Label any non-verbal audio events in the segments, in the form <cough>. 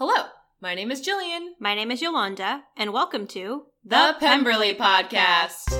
Hello, my name is Jillian. My name is Yolanda, and welcome to The Pemberley Podcast.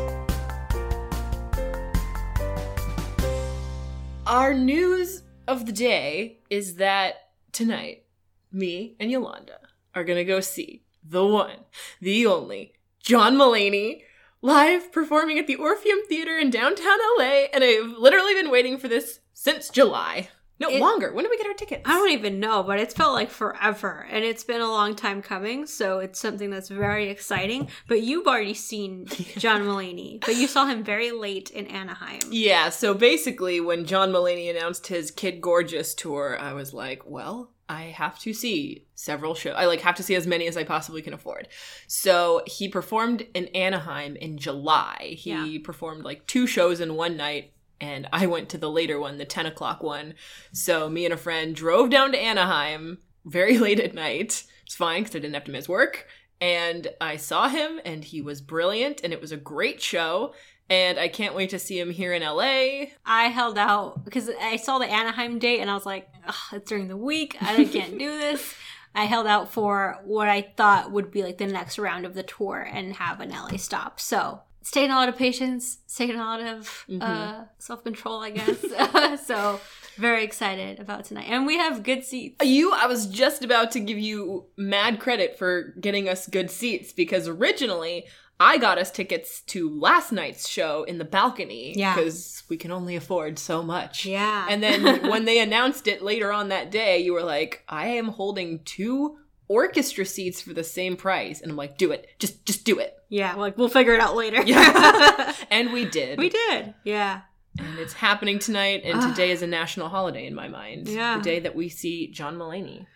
Our news of the day is that tonight, me and Yolanda are gonna go see the one, the only, John Mulaney live performing at the Orpheum Theater in downtown LA, and I've literally been waiting for this since July. No, It- longer. When did we get our tickets? I don't even know, but it's felt like forever, and it's been a long time coming, so it's something that's very exciting. But you've already seen <laughs> John Mulaney, but you saw him very late in Anaheim. Yeah, so basically, when John Mulaney announced his Kid Gorgeous tour, I was like, well, I have to see several shows. I like have to see as many as I possibly can afford. So he performed in Anaheim in July. He Yeah. performed like two shows in one night, and I went to the later one, the 10 o'clock one. So me and a friend drove down to Anaheim very <laughs> late at night. It's fine because I didn't have to miss work. And I saw him, and he was brilliant, and it was a great show. And I can't wait to see him here in LA. I held out because I saw the Anaheim date, and I was like, Ugh, it's during the week. I can't do this. <laughs> I held out for what I thought would be like the next round of the tour and have an LA stop. So it's taken a lot of patience, it's taken a lot of uh, self control, I guess. <laughs> so very excited about tonight, and we have good seats. You, I was just about to give you mad credit for getting us good seats because originally I got us tickets to last night's show in the balcony. Yeah. Because we can only afford so much. Yeah, And then <laughs> when they announced it later on that day, you were like, I am holding two orchestra seats for the same price. And I'm like, do it. Just just do it. yeah, like we'll figure it out later. Yeah. <laughs> and we did. we did. Yeah, And it's happening tonight, and today is a national holiday in my mind. Yeah. The day that we see John Mulaney.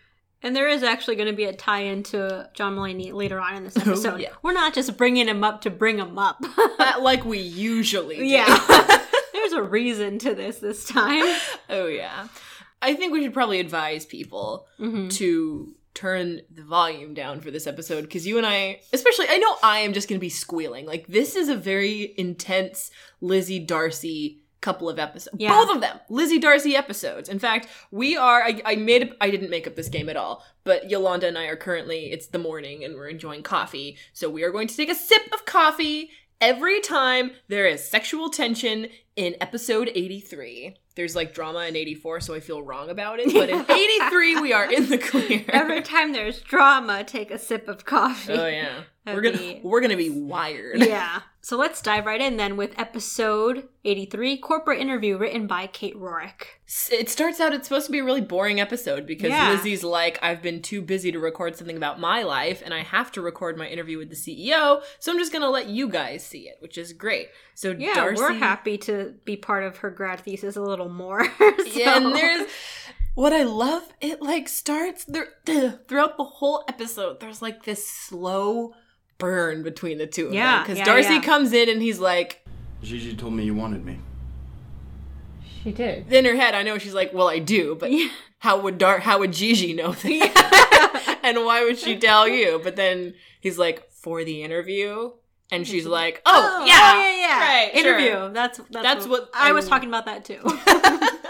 and there is actually going to be a tie-in to John Mulaney later on in this <laughs> episode. Oh, yeah. We're not just bringing him up to bring him up. <laughs> Like we usually do. Yeah. There's a reason to this this time. oh yeah. I think we should probably advise people Mhm. to turn the volume down for this episode because you and I, especially, I know I am just going to be squealing. Like this is a very intense Lizzie Darcy couple of episodes. Yeah. Both of them, Lizzie Darcy episodes. In fact, we are. I, I made. I didn't make up this game at all, but Yolanda and I are currently. It's the morning and we're enjoying coffee, so we are going to take a sip of coffee every time there is sexual tension in episode 83. There's like drama in 84, so I feel wrong about it. But in <laughs> 83, we are in the clear. Every time there's drama, take a sip of coffee. Oh yeah, That'd we're gonna be- we're gonna be wired. yeah. So let's dive right in then with episode 83 Corporate Interview, written by Kate Rorick. It starts out. It's supposed to be a really boring episode because Yeah. Lizzie's like, I've been too busy to record something about my life, and I have to record my interview with the CEO. So I'm just gonna let you guys see it, which is great. So Yeah, Darcy, we're happy to be part of her grad thesis a little more. <laughs> <laughs> Yeah, and there's what I love. It like starts there <clears throat> throughout the whole episode. There's like this slow burn between the two of Yeah, them because yeah, Darcy yeah. comes in and he's like, Gigi told me you wanted me. she did. in her head, I know she's like, well, I do, but Yeah. how would Dar how would Gigi know <laughs> that? and why would she tell you? But then he's like, for the interview, and she's like, oh, oh yeah, yeah, yeah. right, sure. Interview. That's that's, That's what I I'm- was talking about that too. <laughs>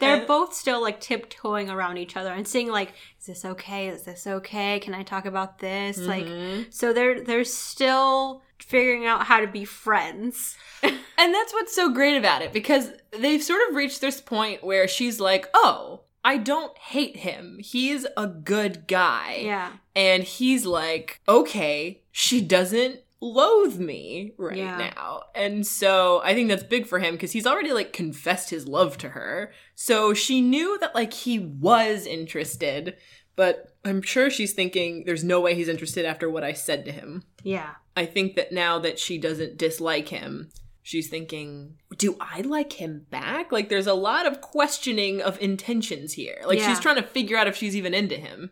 They're both still like tiptoeing around each other and saying like, "Is this okay? Is this okay? Can I talk about this?" Mm-hmm. Like, so they're they're still figuring out how to be friends. <laughs> And that's what's so great about it because they've sort of reached this point where she's like, oh, I don't hate him. He's a good guy. Yeah, And he's like, okay, she doesn't loathe me right Yeah. now. And so I think that's big for him because he's already like confessed his love to her. So she knew that like he was interested, but I'm sure she's thinking there's no way he's interested after what I said to him. yeah, I think that now that she doesn't dislike him, she's thinking, do I like him back? Like there's a lot of questioning of intentions here. Like Yeah. she's trying to figure out if she's even into him.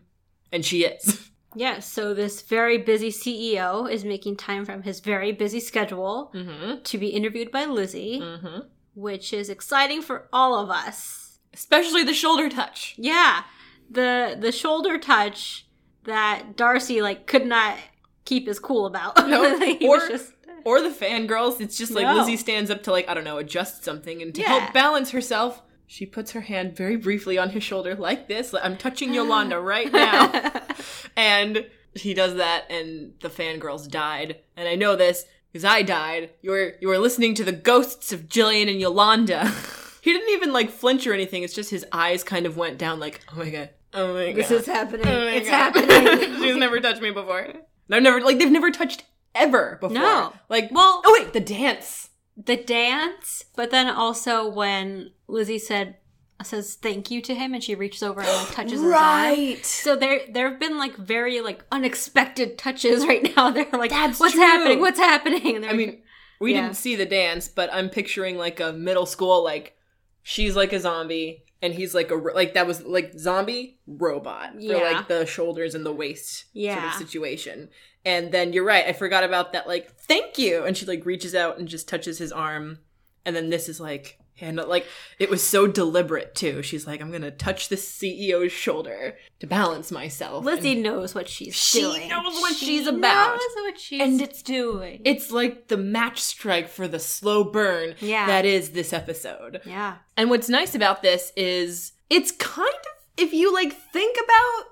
And she is. <laughs> yeah. So this very busy CEO is making time from his very busy schedule mm-hmm. to be interviewed by Lizzie, Mm-hmm. which is exciting for all of us. Especially the shoulder touch. Yeah, the the shoulder touch that Darcy like could not keep his cool about. <laughs> No, he or- just Or the fangirls. It's just like No. Lizzie stands up to like, I don't know, adjust something and to Yeah. help balance herself. She puts her hand very briefly on his shoulder like this. I'm touching Yolanda right now. <laughs> and he does that and the fangirls died. And I know this because I died. You were you were listening to the ghosts of Jillian and Yolanda. <laughs> he didn't even like flinch or anything. It's just his eyes kind of went down like, oh my god. Oh my god. this is happening. Oh it's God. happening. <laughs> She's never touched me before. And I've never like they've never touched ever before. No. Like Well- oh wait, the dance. the dance, but then also when Lizzie said says thank you to him and she reaches over and like touches his arm. So there there have been like very like unexpected touches <laughs> right now. They're like That's what's true. happening? What's happening? And I mean, we Yeah. didn't see the dance, but I'm picturing like a middle school like she's like a zombie and he's like a like that was like zombie robot for Yeah. like the shoulders and the waist sort of situation. And then you're right, I forgot about that like thank you and she like reaches out and just touches his arm and then this is like and like it was so deliberate too. She's like I'm to touch the CEO's shoulder to balance myself. Lizzie And knows what she's She doing. She knows what She she's about. Knows what she's And it's doing. it's like the match strike for the slow burn Yeah. that is this episode. yeah. And what's nice about this is it's kind of if you like think about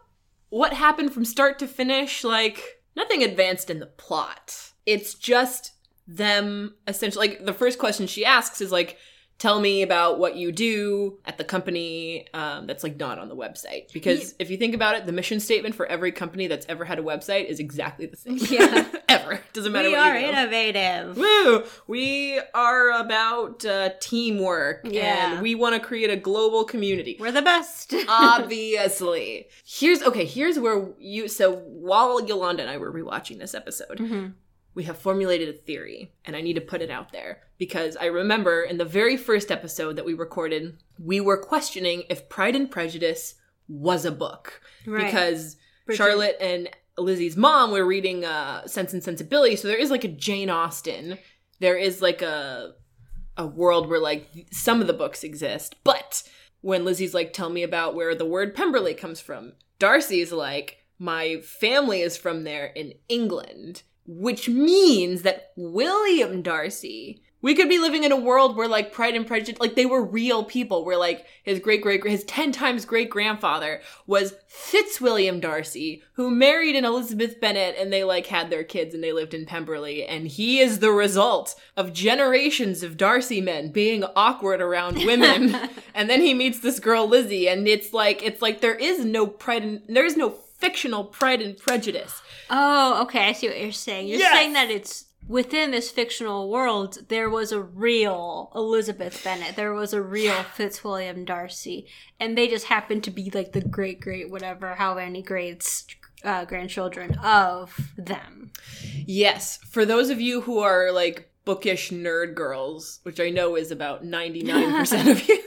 what happened from start to finish, like nothing advanced in the plot. It's just them essentially like the first question she asks is like tell me about what you do at the company um, that's like not on the website because if you think about it the mission statement for every company that's ever had a website is exactly the same Yeah. <laughs> ever doesn't matter We what are you do. innovative. Woo! We are about uh, teamwork, Yeah. and we want to create a global community. We're the best. <laughs> Obviously, here's okay. Here's where you. So while Yolanda and I were rewatching this episode, Mhm. We have formulated a theory, and I need to put it out there. Because I remember in the very first episode that we recorded, we were questioning if Pride and Prejudice was a book. Right. because Bridget- Charlotte and Lizzie's mom were reading uh, Sense and Sensibility, so there is like a Jane Austen. There is like a a world where like some of the books exist, but when Lizzie's like, "Tell me about where the word Pemberley comes from," Darcy's like, "My family is from there in England," which means that William Darcy. We could be living in a world where like Pride and Prejudice, like they were real people, where like his great great his ten times great grandfather was Fitzwilliam Darcy, who married an Elizabeth Bennet, and they like had their kids and they lived in Pemberley, and he is the result of generations of Darcy men being awkward around women, <laughs> and then he meets this girl Lizzie, and it's like it's like there is no pride and there is no fictional Pride and Prejudice. Oh, okay. I see what you're saying. You're Yes! saying that it's within this fictional world, there was a real Elizabeth Bennet. There was a real Fitzwilliam Darcy. And they just happened to be like the great, great, whatever, how many greats, uh, grandchildren of them. Yes, for those of you who are like bookish nerd girls, which I know is about 99% of <laughs> you,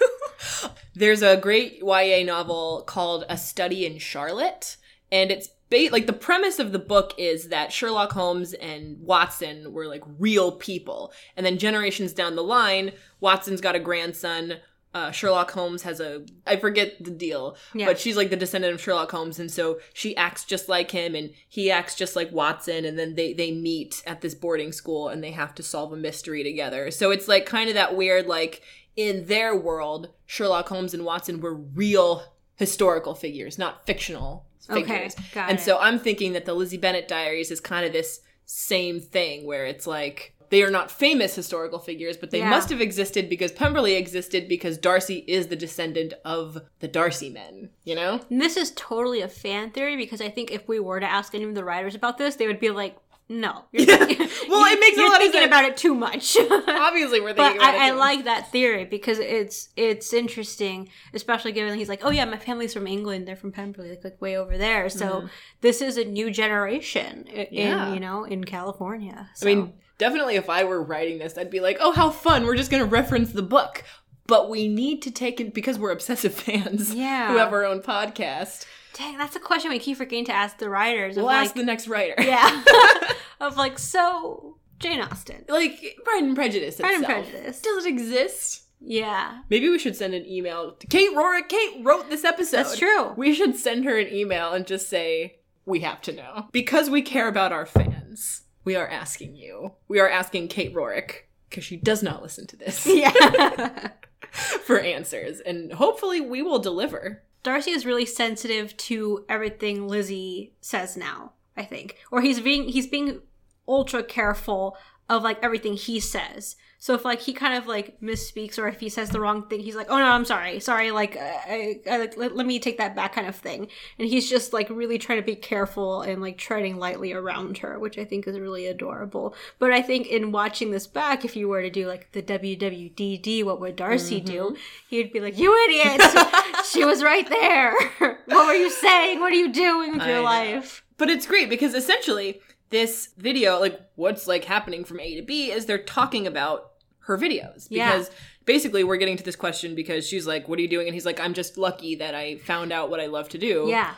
<laughs> there's a great YA novel called A Study in Charlotte, and it's ba- like the premise of the book is that Sherlock Holmes and Watson were like real people, and then generations down the line, Watson's got a grandson. Uh, Sherlock Holmes has a I forget the deal, Yeah. but she's like the descendant of Sherlock Holmes, and so she acts just like him, and he acts just like Watson, and then they they meet at this boarding school, and they have to solve a mystery together. So it's like kind of that weird like in their world, Sherlock Holmes and Watson were real historical figures, not fictional figures. got it. and it. so I'm thinking that the Lizzie Bennet Diaries is kind of this same thing where it's like they are not famous historical figures, but they Yeah. must have existed because Pemberley existed because Darcy is the descendant of the Darcy men, you know? And this is totally a fan theory because I think if we were to ask any of the writers about this, they would be like, no. <laughs> You're Yeah. thinking- Well, it makes a lot of thinking sense. about it too much. <laughs> Obviously, we're but thinking about it I, I like that theory because it's it's interesting, especially given he's like, oh yeah, my family's from England, they're from Pemberley, like, like way over there. So mm-hmm. this is a new generation in Yeah. you know in California. I mean, definitely if I were writing this, I'd be like, oh, how fun. We're just going to reference the book. But we need to take it because we're obsessive <laughs> fans Yeah. who have our own podcast. Dang, that's a question we keep forgetting to ask the writers. We'll like, ask the next writer. <laughs> yeah, <laughs> of like so Jane Austen. like Pride and Prejudice. Pride and. Prejudice. Does it exist? Yeah, Maybe we should send an email to Kate Rorick. Kate wrote this episode. That's true. We should send her an email and just say, we have to know. Because we care about our fans, we are asking you. We are asking Kate Rorick, because she does not listen to this. yeah. <laughs> for answers, and hopefully we will deliver. Darcy is really sensitive to everything Lizzie says now, I think. Or he's being he's being ultra careful of like everything he says. So if like he kind of like misspeaks or if he says the wrong thing, he's like, "Oh no, I'm sorry, sorry." Like, I, I, let, let me take that back, kind of thing. And he's just like really trying to be careful and like treading lightly around her, which I think is really adorable. But I think in watching this back, if you were to do like the WWDD, what would Darcy do? Mm-hmm. He'd be like, "You idiot! <laughs> she was right there. <laughs> what were you saying? What are you doing with I your know. life?" But it's great because essentially this video, like what's like happening from A to B, is they're talking about her videos. Yeah. Because basically we're getting to this question because she's like, What are you doing? And he's like, I'm just lucky that I found out what I love to do. Yeah.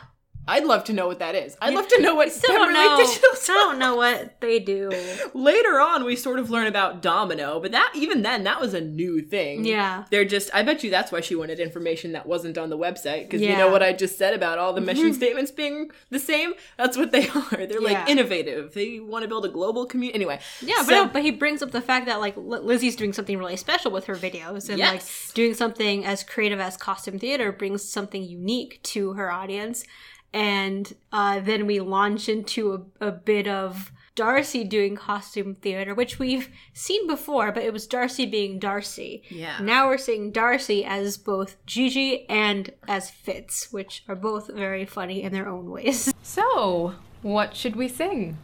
I'd love to know what that is. I'd love to know what Still don't know. Digital Still don't know what <laughs> they do. Later on, we sort of learn about Domino, but that even then, that was a new thing. Yeah. They're just, I bet you that's why she wanted information that wasn't on the website. Because you know what I just said about all the mission Mhm. statements being the same? That's what they <laughs> are. They're Yeah. like innovative. They want to build a global community. Anyway. Yeah, but no, but he brings up the fact that like Li- Lizzie's doing something really special with her videos, and Yes. like doing something as creative as costume theater brings something unique to her audience, and uh, then we launch into a, a bit of Darcy doing costume theater, which we've seen before, but it was Darcy being Darcy. Yeah. Now we're seeing Darcy as both Gigi and as Fitz, which are both very funny in their own ways. <laughs> So, what should we sing?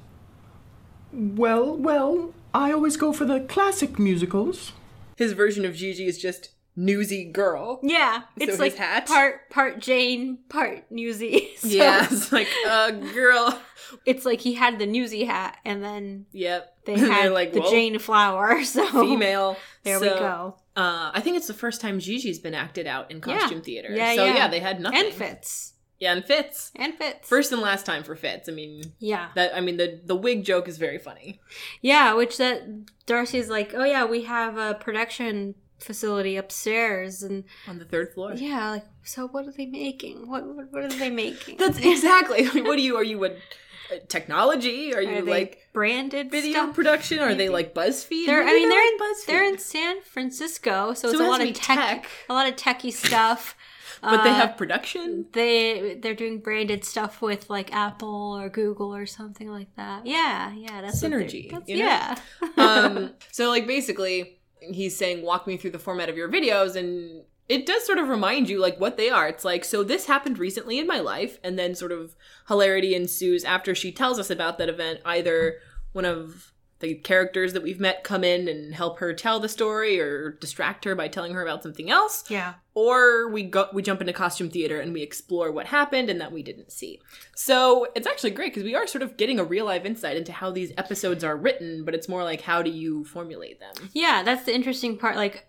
Well, well, I always go for the classic musicals. His version of Gigi is just newsy girl. Yeah, it's like hat? part part Jane, part Newsy. <laughs> So Yeah, it's like, uh, girl. it's like he had the Newsy hat, and then Yep. they <laughs> had like, the Jane flower. <laughs> So female. There we go. Uh, I think it's the first time Gigi's been acted out in costume theater. Yeah, so yeah. yeah, they had nothing. And Fitz, Yeah, and Fitz. and Fitz. First and last time for Fitz. I mean, yeah, that I mean the the wig joke is very funny. yeah. Which that Darcy's like, oh yeah, we have a production facility upstairs, and On the third floor. yeah, like so. What are they making? What what, what are they making? That's <laughs> exactly. Mean, what are you? Are you a, technology? Are you Are they like branded video stuff? production? Are they like BuzzFeed? They're, I mean, they're in, like BuzzFeed. they're in San Francisco, so, So it's it a lot of tech, tech. a lot of techie stuff. <laughs> but they Uh, have production. they they're doing branded stuff with like Apple or Google or something like that. Yeah, yeah, that's Synergy, that's- yeah, um, <laughs> so like basically, he's saying, "Walk me through the format of your videos," and it does sort of remind you like what they are. It's like, so this happened recently in my life, and then sort of hilarity ensues after she tells us about that event. Either one of the characters that we've met come in and help her tell the story, or distract her by telling her about something else, yeah, or we go we jump into costume theater and we explore what happened and that we didn't see. So it's actually great because we are sort of getting a real life insight into how these episodes are written, but it's more like how do you formulate them? yeah. That's the interesting part. Like,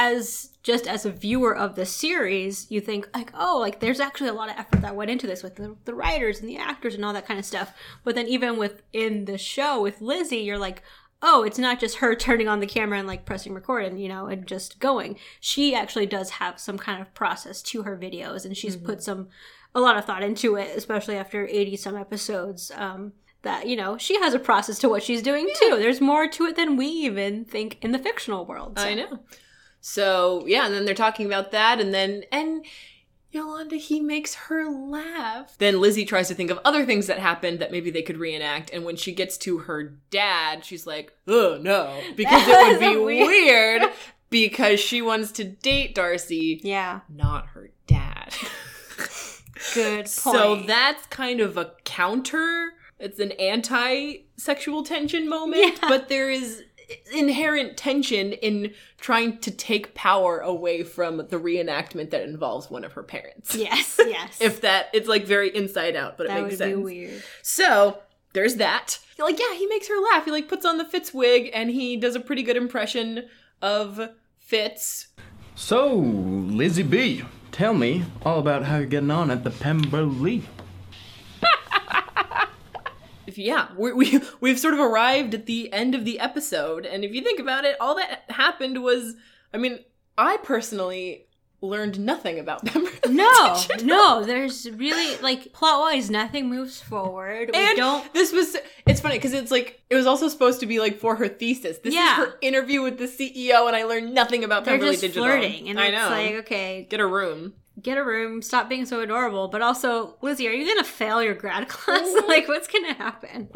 as just as a viewer of the series, you think like, oh, like there's actually a lot of effort that went into this with the, the writers and the actors and all that kind of stuff. But then even within the show with Lizzie, you're like, oh, it's not just her <laughs> turning on the camera and like pressing record and you know and just going. She actually does have some kind of process to her videos, and she's put some a lot of thought into it, especially after eighty some episodes. Um, that you know she has a process to what she's doing too. There's more to it than we even think in the fictional world. so. I know. So yeah, and then they're talking about that, and then and Yolanda he makes her laugh. Then Lizzie tries to think of other things that happened that maybe they could reenact, and when she gets to her dad, she's like, "Oh no," <laughs> because it would be <laughs> Weird. weird because she wants to date Darcy, Yeah, not her dad. <laughs> good point. So that's kind of a counter. It's an anti-sexual tension moment, Yeah. but there is inherent tension in trying to take power away from the reenactment that involves one of her parents. yes, <laughs> yes. If that it's like very inside out, but it makes would sense. be weird. So there's that. You're like, yeah, he makes her laugh. He like puts on the Fitz wig and he does a pretty good impression of Fitz. So, Lizzie B, tell me all about how you're getting on at the Pemberley. If yeah, we, we <laughs> we've sort of arrived at the end of the episode, and if you think about it, all that happened was, I mean, I personally learned nothing about them. <laughs> No, Digital. no, there's really like plot wise, nothing moves forward. We And don't. this was it's funny because it's like it was also supposed to be like for her thesis. This Yeah. is her interview with the CEO, and I learned nothing about They're Pemberley just Digital. flirting, and I it's know. like, okay, Get a room. Get a room, stop being so adorable. But also, Lizzie, are you gonna fail your grad <laughs> class? Mm-hmm. like, what's gonna happen?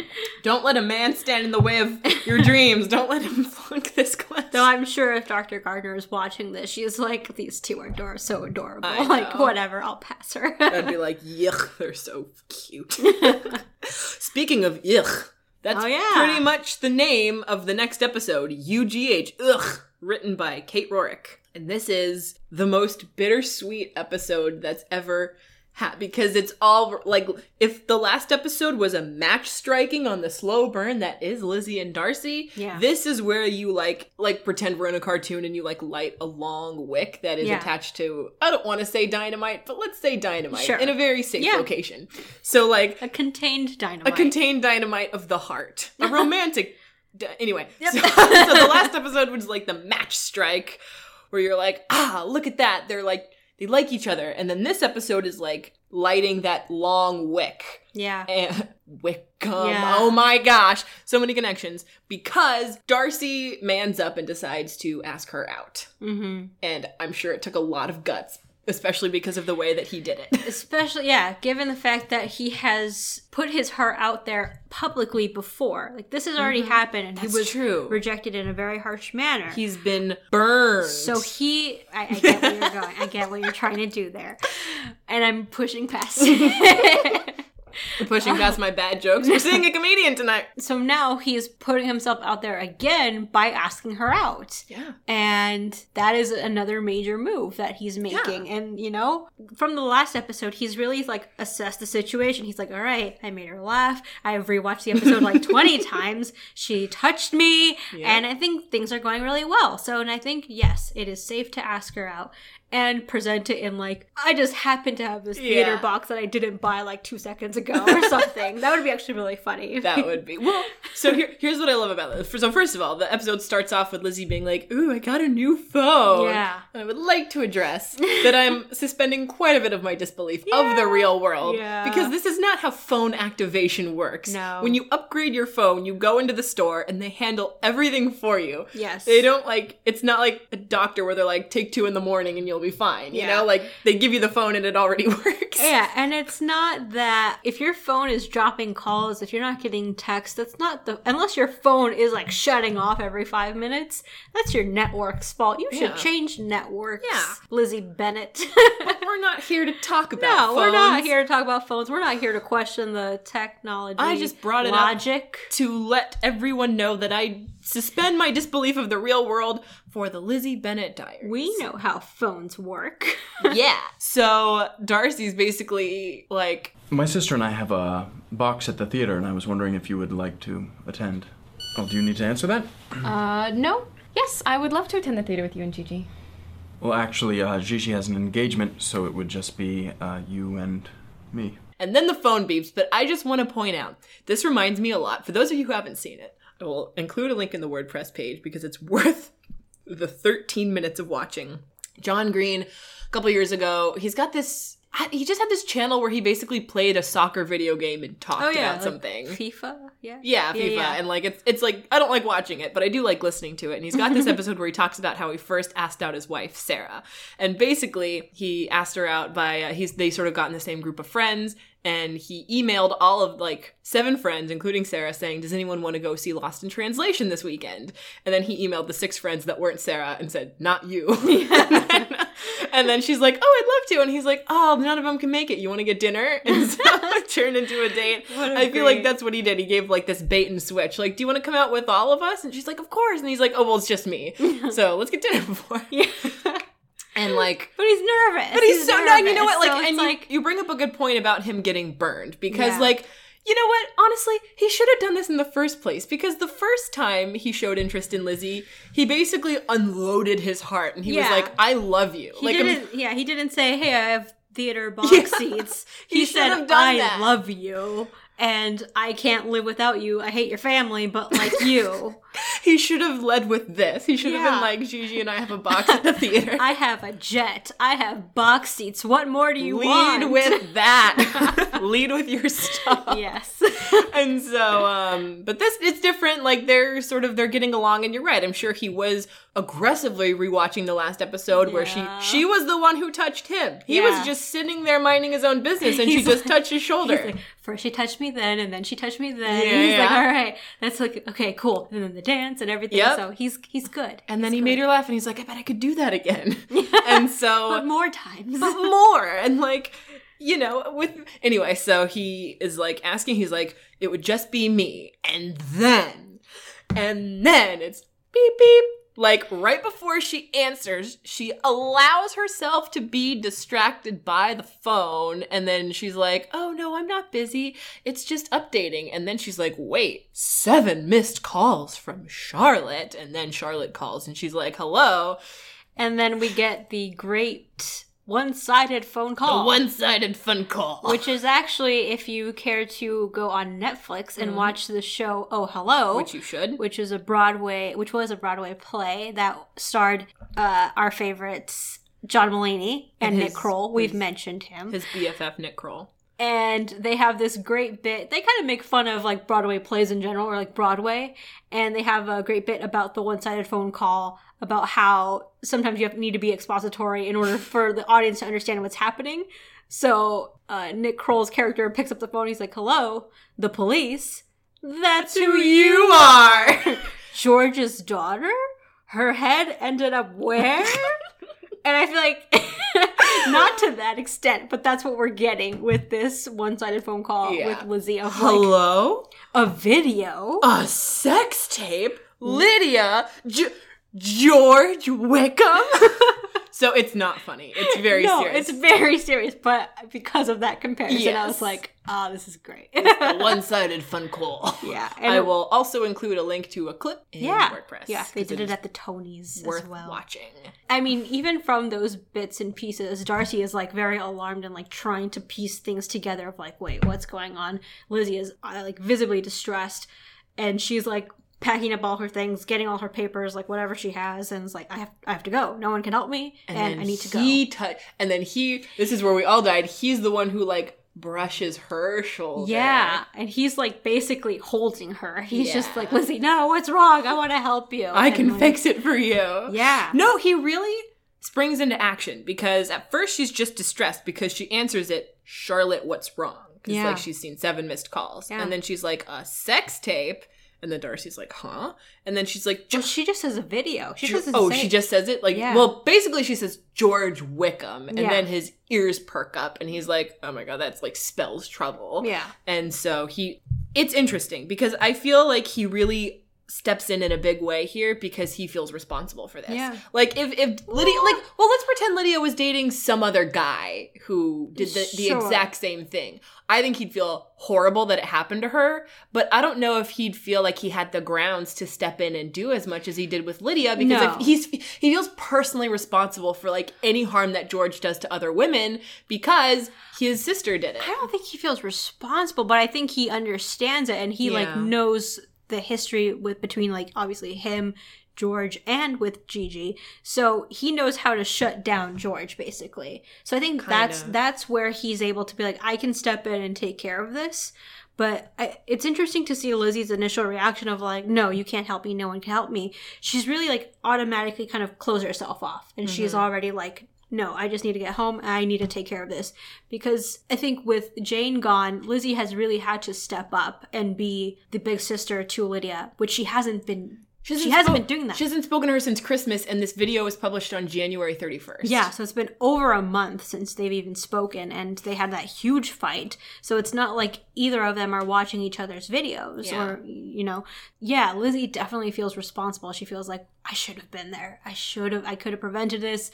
Don't let a man stand in the way of your <laughs> dreams. Don't let him <laughs> flunk this class. Though I'm sure if Dr. Gardner is watching this, she's like, these two are ador- so adorable. Like, whatever, I'll pass her. I'd be like, yuck, they're so cute. Speaking of yuck, that's Oh, yeah. pretty much the name of the next episode, UGH, ugh, written by Kate Rorick. And this is the most bittersweet episode that's ever had because it's all like if the last episode was a match striking on the slow burn that is Lizzie and Darcy, Yeah. this is where you like like pretend we're in a cartoon and you like light a long wick that is Yeah. attached to I don't want to say dynamite, but let's say dynamite Sure. in a very safe Yeah. location. So like a contained dynamite. a contained dynamite of the heart, a <laughs> romantic. Anyway, so, <laughs> so the last episode was like the match strike, where you're like, ah, look at that, they're like they like each other, and then this episode is like lighting that long wick. yeah. <laughs> And Wickham. Yeah. Oh my gosh. So many connections. Because Darcy mans up and decides to ask her out. Mm-hmm. And I'm sure it took a lot of guts, especially because of the way that he did it. <laughs> Especially, yeah, given the fact that he has put his heart out there publicly before. Like, this has already happened, and Mm-hmm. That's he was true. rejected in a very harsh manner. He's been burned. so he, I, I get where you're going. I get what you're trying to do there, and I'm pushing past. <laughs> <laughs> <laughs> pushing past my bad jokes. We're seeing a comedian tonight. so now he is putting himself out there again by asking her out. Yeah. And that is another major move that he's making. And, you know, from the last episode, he's really like assessed the situation. He's like, all right, I made her laugh. I've rewatched the episode like <laughs> 20 times. She touched me. Yeah. And I think things are going really well. So, and I think, yes, it is safe to ask her out and present it in like, I just happen to have this theater Yeah. box that I didn't buy like two seconds ago or <laughs> something. that would be actually really funny. That would be well. So here, here's what I love about this. So first of all, the episode starts off with Lizzie being like, "Ooh, I got a new phone." Yeah. And I would like to address that I'm <laughs> suspending quite a bit of my disbelief of the real world Yeah. because this is not how phone activation works. No. When you upgrade your phone, you go into the store and they handle everything for you. Yes. They don't like it's not like a doctor where they're like take 2 in the morning and you'll be fine, you Yeah. know? Like they give you the phone and it already <laughs> works. Yeah, and it's not that if your phone is dropping calls, if you're not getting text, that's not the unless your phone is like shutting off every five minutes, that's your network's fault. You should Yeah. change networks. Yeah. Lizzie Bennet. We're not here to talk <laughs> about no, we're not phones. here to talk about phones. We're not here to question the technology. I just brought it up. logic. to let everyone know that I suspend my disbelief of the real world for the Lizzie Bennet diaries. We know how phones work. <laughs> yeah. So Darcy's basically like, My sister and I have a box at the theater, and I was wondering if you would like to attend. Oh, do you need to answer that? Uh, no. Yes, I would love to attend the theater with you and Gigi. Well, actually, uh, Gigi has an engagement, so it would just be uh, you and me. and then the phone beeps. But I just want to point out this reminds me a lot. For those of you who haven't seen it, I will include a link in the WordPress page because it's <laughs> worth the 13 minutes of watching. John Green, a couple years ago, he's got this. He just had this channel where he basically played a soccer video game and talked oh yeah, about like something. FIFA. Yeah. Yeah, FIFA, yeah. and like it's it's like I don't like watching it, but I do like listening to it. And he's got this <laughs> episode where he talks about how he first asked out his wife Sarah, and basically he asked her out by uh, he's they sort of got in the same group of friends, and he emailed all of like seven friends, including Sarah, saying, "Does anyone want to go see Lost in Translation this weekend?" And then he emailed the six friends that weren't Sarah and said, "Not you." <laughs> and, then, and then she's like, "Oh, I'd love to," and he's like, "Oh, none of them can make it. You want to get dinner?" <laughs> And so it turned into a date. <laughs> A I feel like that's what he did. He gave like this bait and switch. Like, do you want to come out with all of us? And she's like, of course. And he's like, oh well, it's just me. so let's get dinner before. Yeah. And like, <laughs> But he's nervous. but he's, so no. You know what? Like, So and like you, bring up a good point about him getting burned because Yeah. like. You know what? Honestly, he should have done this in the first place because the first time he showed interest in Lizzie, he basically unloaded his heart and he was like, "I love you." He like, didn't. Yeah, he didn't say, "Hey, I have theater box <laughs> Yeah. seats." <laughs> He He, said, have done "I that." love you, and I can't live without you. I hate your family, but like you." He should have led with this. He should have been like, Gigi and I have a box at the <laughs> theater. I have a jet. I have box seats. What more do you Lead want? Lead with <laughs> that. <laughs> Lead with your stuff. yes. and so um but this it's different like they're sort of they're getting along and you're right i'm sure he was aggressively rewatching the last episode where she she was the one who touched him he Yeah. was just sitting there minding his own business and she just like- touched his shoulder like, first she touched me then, and then she touched me then. Yeah, and he's like, yeah. all right, that's like okay, cool. And then the dance and everything. Yep. So he's he's good. and then he good. made her laugh and he's like i bet i could do that again <laughs> and so <laughs> but more times. but more and like you know with anyway so he is like asking he's like it would just be me and then and then it's beep beep like right before she answers she allows herself to be distracted by the phone and then she's like oh no i'm not busy. It's just updating. And then she's like wait seven missed calls from charlotte. And then charlotte calls and she's like hello. And then we get the great one-sided phone call. a one-sided phone call which is actually, if you care to go on Netflix and watch the show Oh Hello, which you should which is a Broadway, which was a Broadway play that starred uh, our favorites John Mulaney and, And Nick his- Kroll. We've his- mentioned him, his BFF Nick Kroll. and they have this great bit. They kind of make fun of like Broadway plays in general, or like Broadway, and they have a great bit about the one-sided phone call about how sometimes you have, need to be expository in order for the audience to understand what's happening. So uh, Nick Kroll's character picks up the phone. He's like, "Hello, the police." That's who you are. <laughs> George's daughter? Her head ended up where? <laughs> and I feel like <laughs> not to that extent, but that's what we're getting with this one-sided phone call Yeah. with Lizzie of like Hello? a video. A sex tape? Lydia? G- George Wickham? <laughs> so it's not funny. It's very no, serious. it's very serious, but because of that comparison, I was like, "Ah, this is great." a <laughs> one-sided fun call. yeah, I will also include a link to a clip in Yeah, WordPress. yeah, they did it at the Tonys worth as well. watching. I mean, even from those bits and pieces, Darcy is like very alarmed and like trying to piece things together of like, wait, what's going on? Lizzie is uh, like visibly distressed, and she's like packing up all her things, getting all her papers, like whatever she has, and it's like, I have, I have to go. No one can help me, and, then I need to go. He tou- and then he. This is where we all died. He's the one who like brushes her shoulder. Yeah, and he's like basically holding her. He's just like, Lizzie, no, what's wrong? I want to help you. I And, can like, fix it for you. Yeah. No, he really springs into action because at first she's just distressed because she answers it, Charlotte, what's wrong? Because Yeah. like she's seen seven missed calls. Yeah. And then she's like, a sex tape. And then Darcy's like, huh? And then she's like, Well, she just says a video. She doesn't oh, she just says it? Like, Yeah. well, basically she says George Wickham. And Yeah. then his ears perk up and he's like, oh my God, that's like spells trouble. Yeah. And so he, it's interesting because I feel like he really steps in in a big way here because he feels responsible for this. Yeah. Like if if Lydia, like, well, let's pretend Lydia was dating some other guy who did the, the exact same thing. I think he'd feel horrible that it happened to her, but I don't know if he'd feel like he had the grounds to step in and do as much as he did with Lydia because No. if he's he feels personally responsible for like any harm that George does to other women because his sister did it. I don't think he feels responsible, but I think he understands it and he like knows the history with between like obviously him, George, and with Gigi. So he knows how to shut down George basically. So I think Kind that's of. that's where he's able to be like, I can step in and take care of this. But I, it's interesting to see Lizzie's initial reaction of like, no, you can't help me. No one can help me. She's really like automatically kind of close herself off, and she's Mm-hmm. already like, no, I just need to get home. and I need to take care of this because I think with Jane gone, Lizzie has really had to step up and be the big sister to Lydia, which she hasn't been. She hasn't spoke- been doing that. She hasn't spoken to her since Christmas, and this video was published on January 31st. Yeah, so it's been over a month since they've even spoken, and they had that huge fight. So it's not like either of them are watching each other's videos, Yeah. or you know, yeah, Lizzie definitely feels responsible. She feels like I should have been there. I should have. I could have prevented this.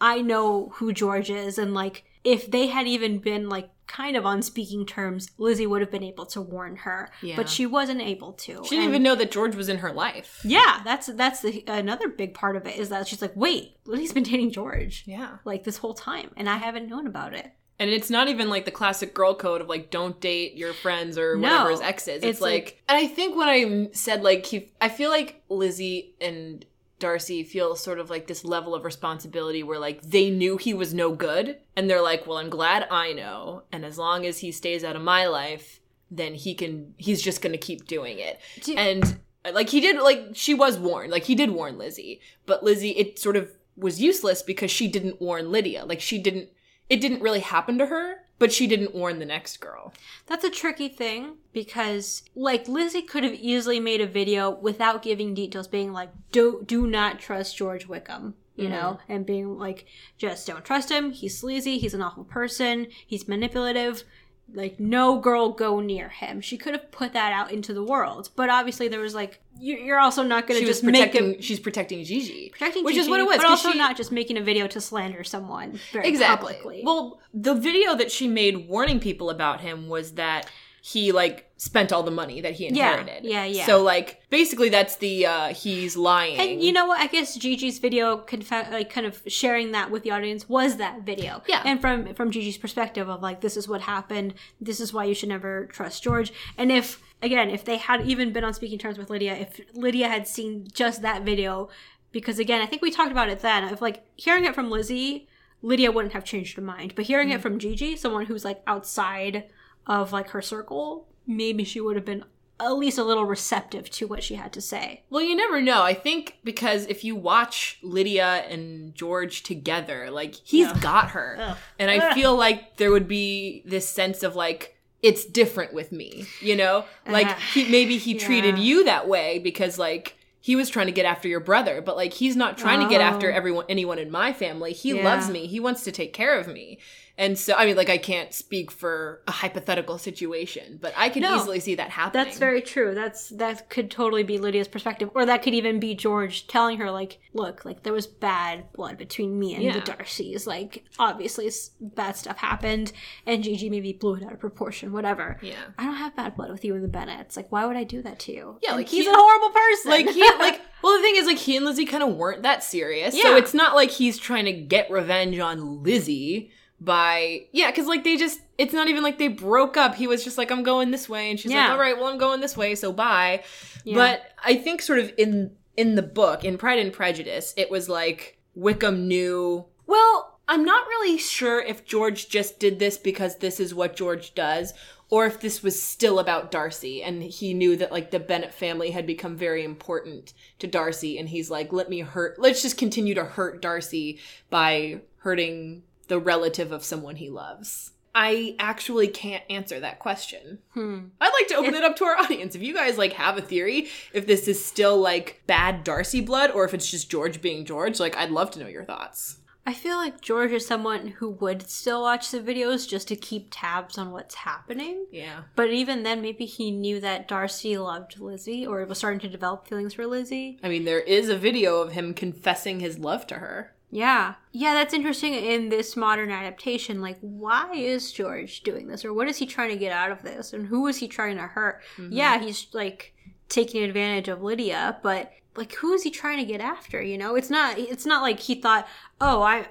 I know who George is, and like if they had even been like kind of on speaking terms, Lizzie would have been able to warn her, Yeah. but she wasn't able to. She didn't And- even know that George was in her life. Yeah, that's that's the another big part of it is that she's like, wait, Lizzie's been dating George Yeah. like this whole time and I haven't known about it. And it's not even like the classic girl code of like don't date your friends or No. whatever his ex is. It's, It's like, like- and I think when I said like he, I feel like Lizzie and Darcy feel sort of like this level of responsibility where like they knew he was no good and they're like, well, I'm glad I know, and as long as he stays out of my life, then he can. He's just gonna keep doing it. Do- and like he did, like she was warned, like he did warn Lizzie, but Lizzie, it sort of was useless because she didn't warn Lydia. Like she didn't. It didn't really happen to her, but she didn't warn the next girl. That's a tricky thing because, like, Lizzie could have easily made a video without giving details, being like, "Do do not trust George Wickham," you mm-hmm. know, and being like, "Just don't trust him. He's sleazy. He's an awful person. He's manipulative." Like, no girl go near him. She could have put that out into the world, but obviously there was like, you- you're also not going to just make a she's protecting Gigi, protecting, which is what it was. but also she- not just making a video to slander someone very exactly. publicly. Well, the video that she made warning people about him was that he like spent all the money that he inherited. yeah, yeah. So like basically that's the uh he's lying. And you know what? I guess Gigi's video, conf- like kind of sharing that with the audience, was that video. Yeah. And from from Gigi's perspective of like, this is what happened. This is why you should never trust George. And if again, if they had even been on speaking terms with Lydia, if Lydia had seen just that video, because again, I think we talked about it then. Of like hearing it from Lizzie, Lydia wouldn't have changed her mind. But hearing it from Gigi, someone who's like outside of like her circle, maybe she would have been at least a little receptive to what she had to say. Well, you never know. I think because if you watch Lydia and George together, like he's Yeah. got her. Ugh. And I Ugh. feel like there would be this sense of like it's different with me, you know? Like Ugh. he maybe he treated you that way because like he was trying to get after your brother, but like he's not trying to get after Oh. everyone anyone in my family. He Yeah. loves me. He wants to take care of me. And so I mean like I can't speak for a hypothetical situation, but I can No. easily see that happening. That's very true. That's that could totally be Lydia's perspective, or that could even be George telling her, like, "Look, like there was bad blood between me and Yeah. the Darcys. Like, obviously, bad stuff happened, and Gigi maybe blew it out of proportion. Whatever. Yeah. I don't have bad blood with you and the Bennets. Like, why would I do that to you? Yeah, And like, he's he- a horrible person. like he <laughs> like well the thing is like he and Lizzie kind of weren't that serious. yeah. So it's not like he's trying to get revenge on Lizzie by yeah, because like they just it's not even like they broke up. He was just like I'm going this way, and she's Yeah. like all right, well I'm going this way, so bye. Yeah. But I think sort of in in the book in Pride and Prejudice, it was like Wickham knew well. I'm not really sure if George just did this because this is what George does, or if this was still about Darcy and he knew that like the Bennet family had become very important to Darcy and he's like, let me hurt, let's just continue to hurt Darcy by hurting the relative of someone he loves. I actually can't answer that question. Hmm. I'd like to open it up to our audience. If you guys like have a theory, if this is still like bad Darcy blood or if it's just George being George, like I'd love to know your thoughts. I feel like George is someone who would still watch the videos just to keep tabs on what's happening. Yeah. But even then, maybe he knew that Darcy loved Lizzie or was starting to develop feelings for Lizzie. I mean, there is a video of him confessing his love to her. Yeah. Yeah, that's interesting in this modern adaptation. Like, why is George doing this? Or what is he trying to get out of this? And who is he trying to hurt? Mm-hmm. Yeah, he's like taking advantage of Lydia, but like who is he trying to get after, you know? It's not it's not like he thought, "Oh, I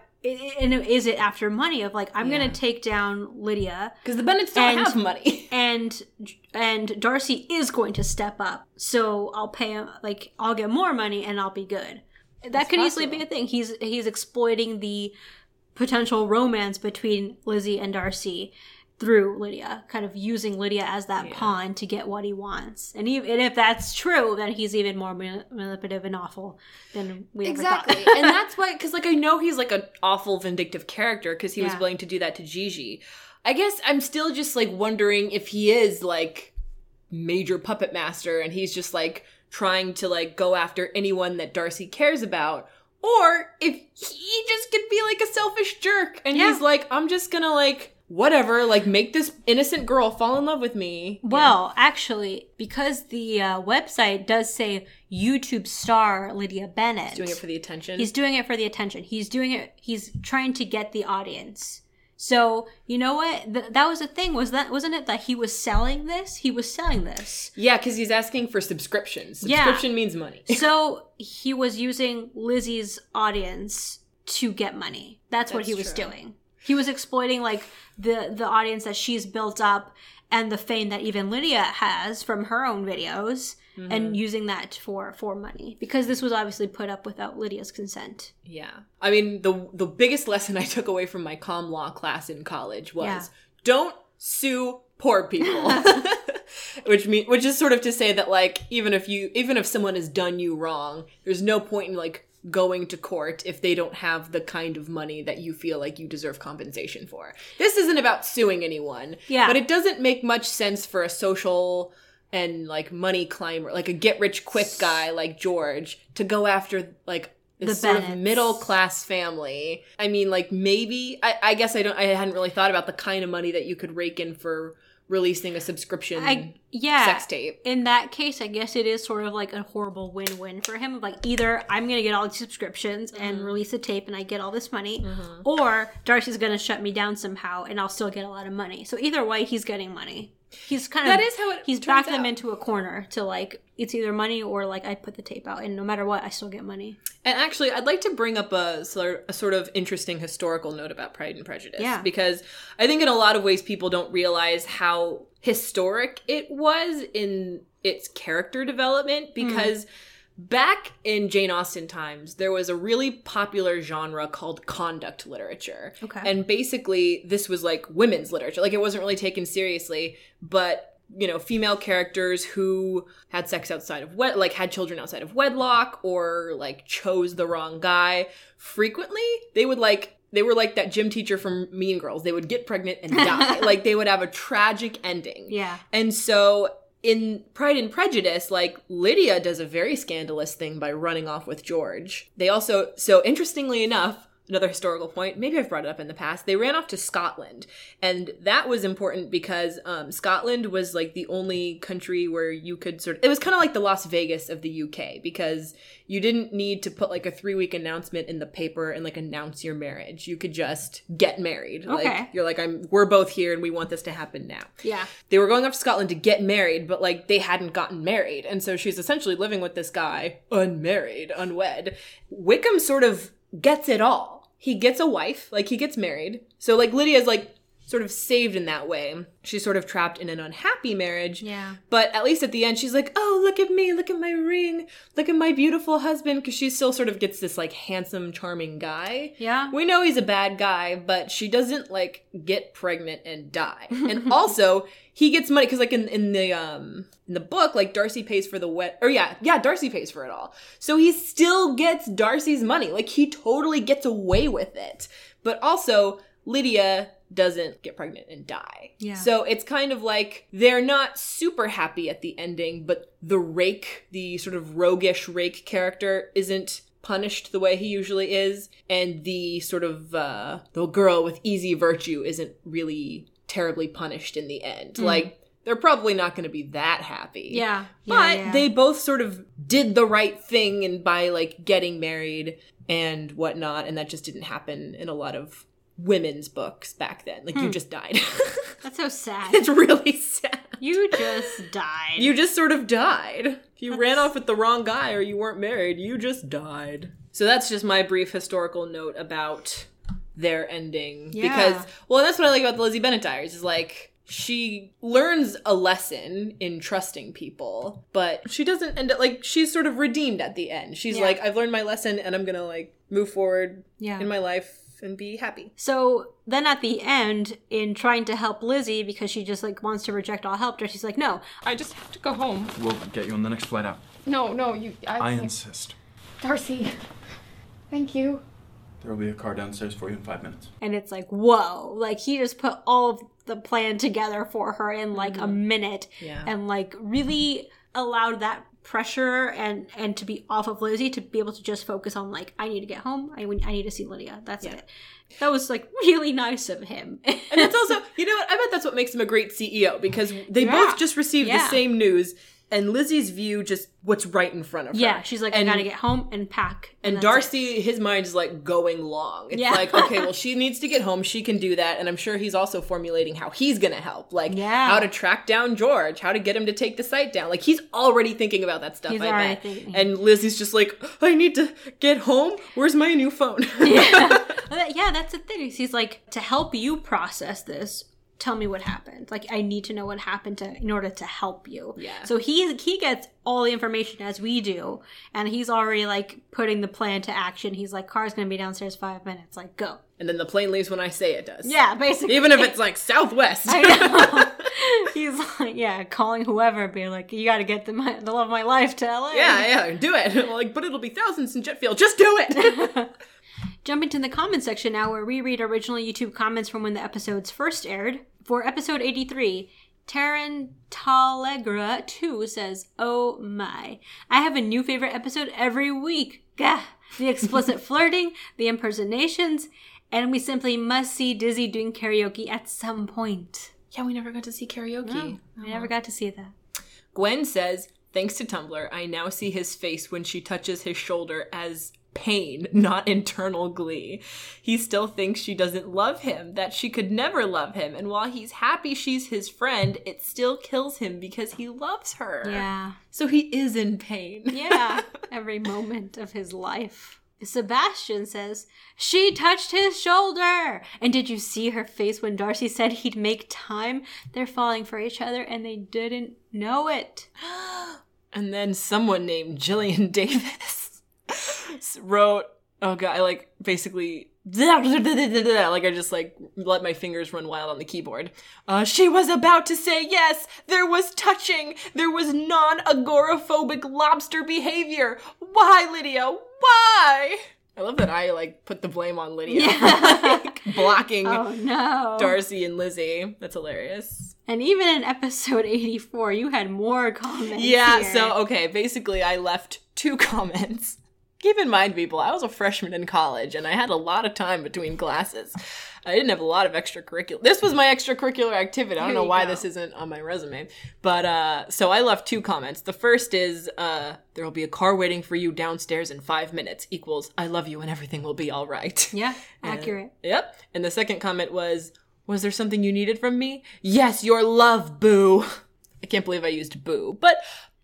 and is it after money of like I'm Yeah. going to take down Lydia Because the Bennets don't And- have money. <laughs> and and Darcy is going to step up. So I'll pay him like I'll get more money and I'll be good. That could easily be a thing. He's he's exploiting the potential romance between Lizzie and Darcy through Lydia, kind of using Lydia as that Yeah. pawn to get what he wants. And, even, and if that's true, then he's even more manipulative and awful than we exactly. ever thought. and <laughs> that's why, because like I know he's like an awful vindictive character because he was willing to do that to Gigi. I guess I'm still just like wondering if he is like major puppet master and he's just like trying to like go after anyone that Darcy cares about. Or if he just could be like a selfish jerk and Yeah. he's like, I'm just gonna like whatever, like make this innocent girl fall in love with me. Well, actually, because the uh, website does say YouTube star Lydia Bennet, doing it for the attention. He's doing it for the attention. He's doing it. He's trying to get the audience. So you know what? Th- that was the thing. Was that wasn't it that he was selling this? He was selling this. yeah, because he's asking for subscriptions. Yeah. Subscription means money. <laughs> so he was using Lizzie's audience to get money. That's, what That's he was true. doing. He was exploiting like the the audience that she's built up and the fame that even Lydia has from her own videos Mm-hmm. and using that for for money because this was obviously put up without Lydia's consent. Yeah. I mean, the the biggest lesson <laughs> I took away from my com law class in college was Yeah. don't sue poor people. <laughs> <laughs> which mean which is sort of to say that like even if you even if someone has done you wrong, there's no point in like going to court if they don't have the kind of money that you feel like you deserve compensation for. This isn't about suing anyone. Yeah. But it doesn't make much sense for a social and like money climber, like a get rich quick guy like George, to go after like this The sort of middle class family. I mean, like maybe I, I guess I don't. I hadn't really thought about the kind of money that you could rake in for releasing a subscription I yeah. sex tape. In that case, I guess it is sort of like a horrible win-win for him. Like either I'm gonna get all these subscriptions Mm-hmm. and release a tape and I get all this money, or Darcy's gonna shut me down somehow and I'll still get a lot of money. So either way, he's getting money. He's kind of That is how it he's backed them into a corner to like it's either money or like I put the tape out and no matter what, I still get money. And actually, I'd like to bring up a sort, a sort of interesting historical note about Pride and Prejudice. Yeah. Because I think in a lot of ways people don't realize how historic it was in its character development because mm-hmm. Back in Jane Austen times, there was a really popular genre called conduct literature. Okay. And basically, this was like women's literature. Like, it wasn't really taken seriously, but you know, female characters who had sex outside of wed, like had children outside of wedlock, or like chose the wrong guy. Frequently, they would like they were like that gym teacher from Mean Girls. They would get pregnant and die. <laughs> like they would have a tragic ending. Yeah. And so in Pride and Prejudice, like Lydia does a very scandalous thing by running off with George. They also, so interestingly enough, another historical point, maybe I've brought it up in the past, they ran off to Scotland. And that was important because um, Scotland was like the only country where you could sort of, it was kind of like the Las Vegas of the UK because you didn't need to put like a three week announcement in the paper and like announce your marriage. You could just get married. Okay. Like, you're like, I'm, we're both here and we want this to happen now Yeah. they were going off to Scotland to get married, but like they hadn't gotten married. And so she's essentially living with this guy, unmarried, unwed. Wickham sort of gets it all. He gets a wife, like he gets married. So like Lydia's like sort of saved in that way. She's sort of trapped in an unhappy marriage. Yeah. But at least at the end, she's like, oh, look at me, look at my ring, look at my beautiful husband, because she still sort of gets this like handsome, charming guy. Yeah. We know he's a bad guy, but she doesn't like get pregnant and die. And <laughs> also, he gets money because like in, in the um in the book, like Darcy pays for the wet or yeah, yeah, Darcy pays for it all. So he still gets Darcy's money. Like he totally gets away with it. But also, Lydia doesn't get pregnant and die. Yeah. So it's kind of like they're not super happy at the ending, but the rake, the sort of roguish rake character isn't punished the way he usually is and the sort of uh the girl with easy virtue isn't really terribly punished in the end like they're probably not going to be that happy Yeah. but yeah, yeah. they both sort of did the right thing and by like getting married and whatnot and that just didn't happen in a lot of women's books back then like you hmm. just died <laughs> That's so sad. it's really sad you just died. you just sort of died. If you ran off with the wrong guy or you weren't married, you just died. So that's just my brief historical note about their ending. Yeah. Because, well, that's what I like about the Lizzie Bennet diaries is like, she learns a lesson in trusting people, but she doesn't end up like she's sort of redeemed at the end. She's Yeah. like, I've learned my lesson and I'm gonna like move forward yeah. in my life and be happy. So then at the end, in trying to help Lizzie because she just like wants to reject all help, she's like, no, I just have to go home. We'll get you on the next flight out. No, no, you. I, I insist. Darcy. Thank you. There will be a car downstairs for you in five minutes. and it's like, whoa, like he just put all of the plan together for her in like a mm-hmm. minute Yeah. and like really allowed that pressure and and to be off of Lizzie to be able to just focus on like I need to get home. I, I need to see Lydia. That's it. That was like really nice of him. And it's <laughs> also, you know what? I bet that's what makes him a great CEO because they Yeah. both just received Yeah. the same news, and Lizzie's view just what's right in front of her. yeah, she's like, and, I gotta get home and pack. And it. Darcy, his mind is like going long. It's Yeah. like, okay, well, <laughs> she needs to get home. She can do that. And I'm sure he's also formulating how he's to help. Like, Yeah. how to track down George, how to get him to take the site down. Like, he's already thinking about that stuff, He's I bet. thinking. And Lizzie's just like, I need to get home. Where's my new phone? Yeah. <laughs> Yeah, that's the thing. He's like, to help you process this, tell me what happened. Like, I need to know what happened to in order to help you. Yeah. So he he gets all the information as we do, and he's already like putting the plan to action. He's like, car's gonna be downstairs five minutes. Like, go. and then the plane leaves when I say it does. Yeah, basically. Even if it's like Southwest. <laughs> I know. <laughs> he's like, yeah, calling whoever, being like, you got to get the, my, the love of my life to LA. yeah, yeah, do it. <laughs> like, but it'll be thousands in jet fuel. Just do it. Jumping to the comment section now, where we read original YouTube comments from when the episodes first aired. For episode 83, Taryn Talegra 2 says, Oh my. I have a new favorite episode every week. Gah. The explicit <laughs> flirting, the impersonations, and we simply must see Dizzy doing karaoke at some point. yeah, we never got to see karaoke. I uh-huh. never got to see that. Gwen says, thanks to Tumblr, I now see his face when she touches his shoulder as pain, <laughs> not internal glee. He still thinks she doesn't love him, that she could never love him, and while he's happy she's his friend, it still kills him because he loves her. Yeah. So he is in pain. Yeah, <laughs> every moment of his life. Sebastian says, She touched his shoulder! And did you see her face when Darcy said he'd make time? They're falling for each other and they didn't know it. <gasps> And then someone named Jillian <laughs> Davis wrote, oh god, I like basically <laughs> like I just like let my fingers run wild on the keyboard. Uh, she was about to say yes. There was touching. There was non-agoraphobic lobster behavior. Why, Lydia? Why? I love that I like put the blame on Lydia, like, <laughs> blocking Oh no. Darcy and Lizzie. That's hilarious. And even in episode 84, you had more comments. Yeah, here. so okay, basically I left two <laughs> comments. Keep in mind, people, I was a freshman in college and I had a lot of time between classes. I didn't have a lot of extracurricular. This was my extracurricular activity. I don't Here know why go. this isn't on my resume. But uh so I left two comments. The first is uh there'll be a car waiting for you downstairs in 5 minutes equals I love you and everything will be all right. Yeah, <laughs> accurate. Yep. And the second comment was, Was there something you needed from me? Yes, your love, boo. <laughs> I can't believe I used boo. But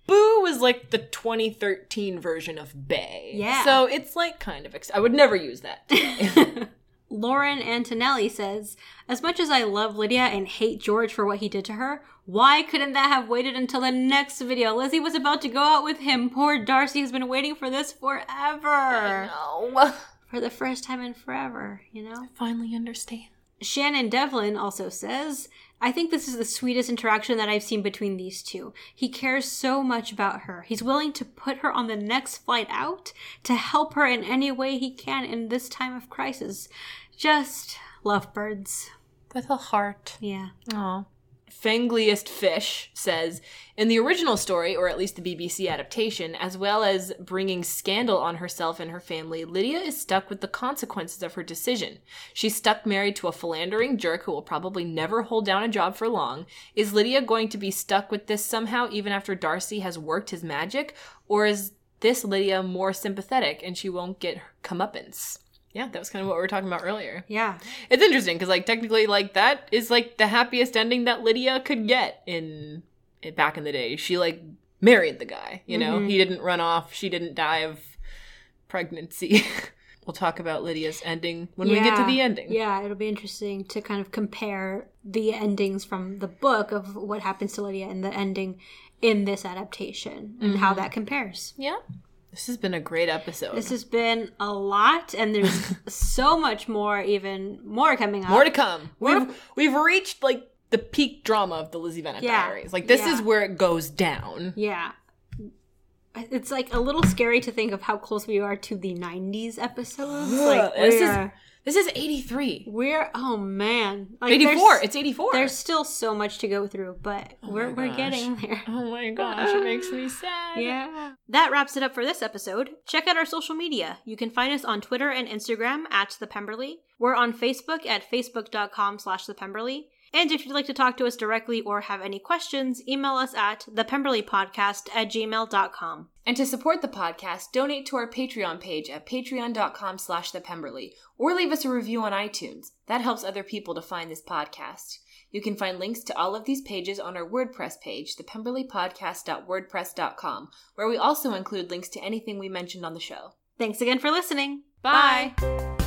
boo was like the 2013 version of bay. Yeah. So it's like kind of. Ex- I would never use that. <laughs> Lauren Antonelli says, As much as I love Lydia and hate George for what he did to her, why couldn't that have waited until the next video? Lizzie was about to go out with him. Poor Darcy has been waiting for this forever. no. <laughs> For the first time in forever, you know? Finally understand. Shannon Devlin also says, I think this is the sweetest interaction that I've seen between these two. He cares so much about her. He's willing to put her on the next flight out to help her in any way he can in this time of crisis. Just lovebirds. With a heart. Yeah. Aw. Fangliest Fish says In the original story, or at least the BBC adaptation, as well as bringing scandal on herself and her family, Lydia is stuck with the consequences of her decision. She's stuck married to a philandering jerk who will probably never hold down a job for long. Is Lydia going to be stuck with this somehow, even after Darcy has worked his magic? Or is this Lydia more sympathetic and she won't get comeuppance? Yeah, that was kind of what we were talking about earlier. Yeah. It's interesting because, like, technically, like that is like the happiest ending that Lydia could get in, in back in the day. She like married the guy. You know, mm-hmm. he didn't run off. She didn't die of pregnancy. <laughs> we'll talk about Lydia's ending when we get to the ending. Yeah, it'll be interesting to kind of compare the endings from the book of what happens to Lydia and the ending in this adaptation and how mm-hmm. that compares. Yeah. This has been a great episode. This has been a lot, and there's <laughs> so much more, even more coming up. More to come. We've we've reached like the peak drama of the Lizzie Bennet Yeah. Diaries. Like this Yeah. is where it goes down. yeah. It's like a little scary to think of how close we are to the 90s episodes. Like, this is this is 83. we're oh man. Like, 84. It's 84. There's still so much to go through, but oh we're, we're getting there. Oh my <laughs> gosh, it makes me sad. Yeah. That wraps it up for this episode. Check out our social media. You can find us on Twitter and Instagram at The Pemberley. We're on Facebook at facebook.com slash The Pemberley. And if you'd like to talk to us directly or have any questions, email us at thepemberleypodcast at gmail.com. And to support the podcast, donate to our Patreon page at patreon.com slash thepemberley, or leave us a review on iTunes. That helps other people to find this podcast. You can find links to all of these pages on our WordPress page, thepemberleypodcast.wordpress.com, where we also include links to anything we mentioned on the show. Thanks again for listening. Bye. Bye.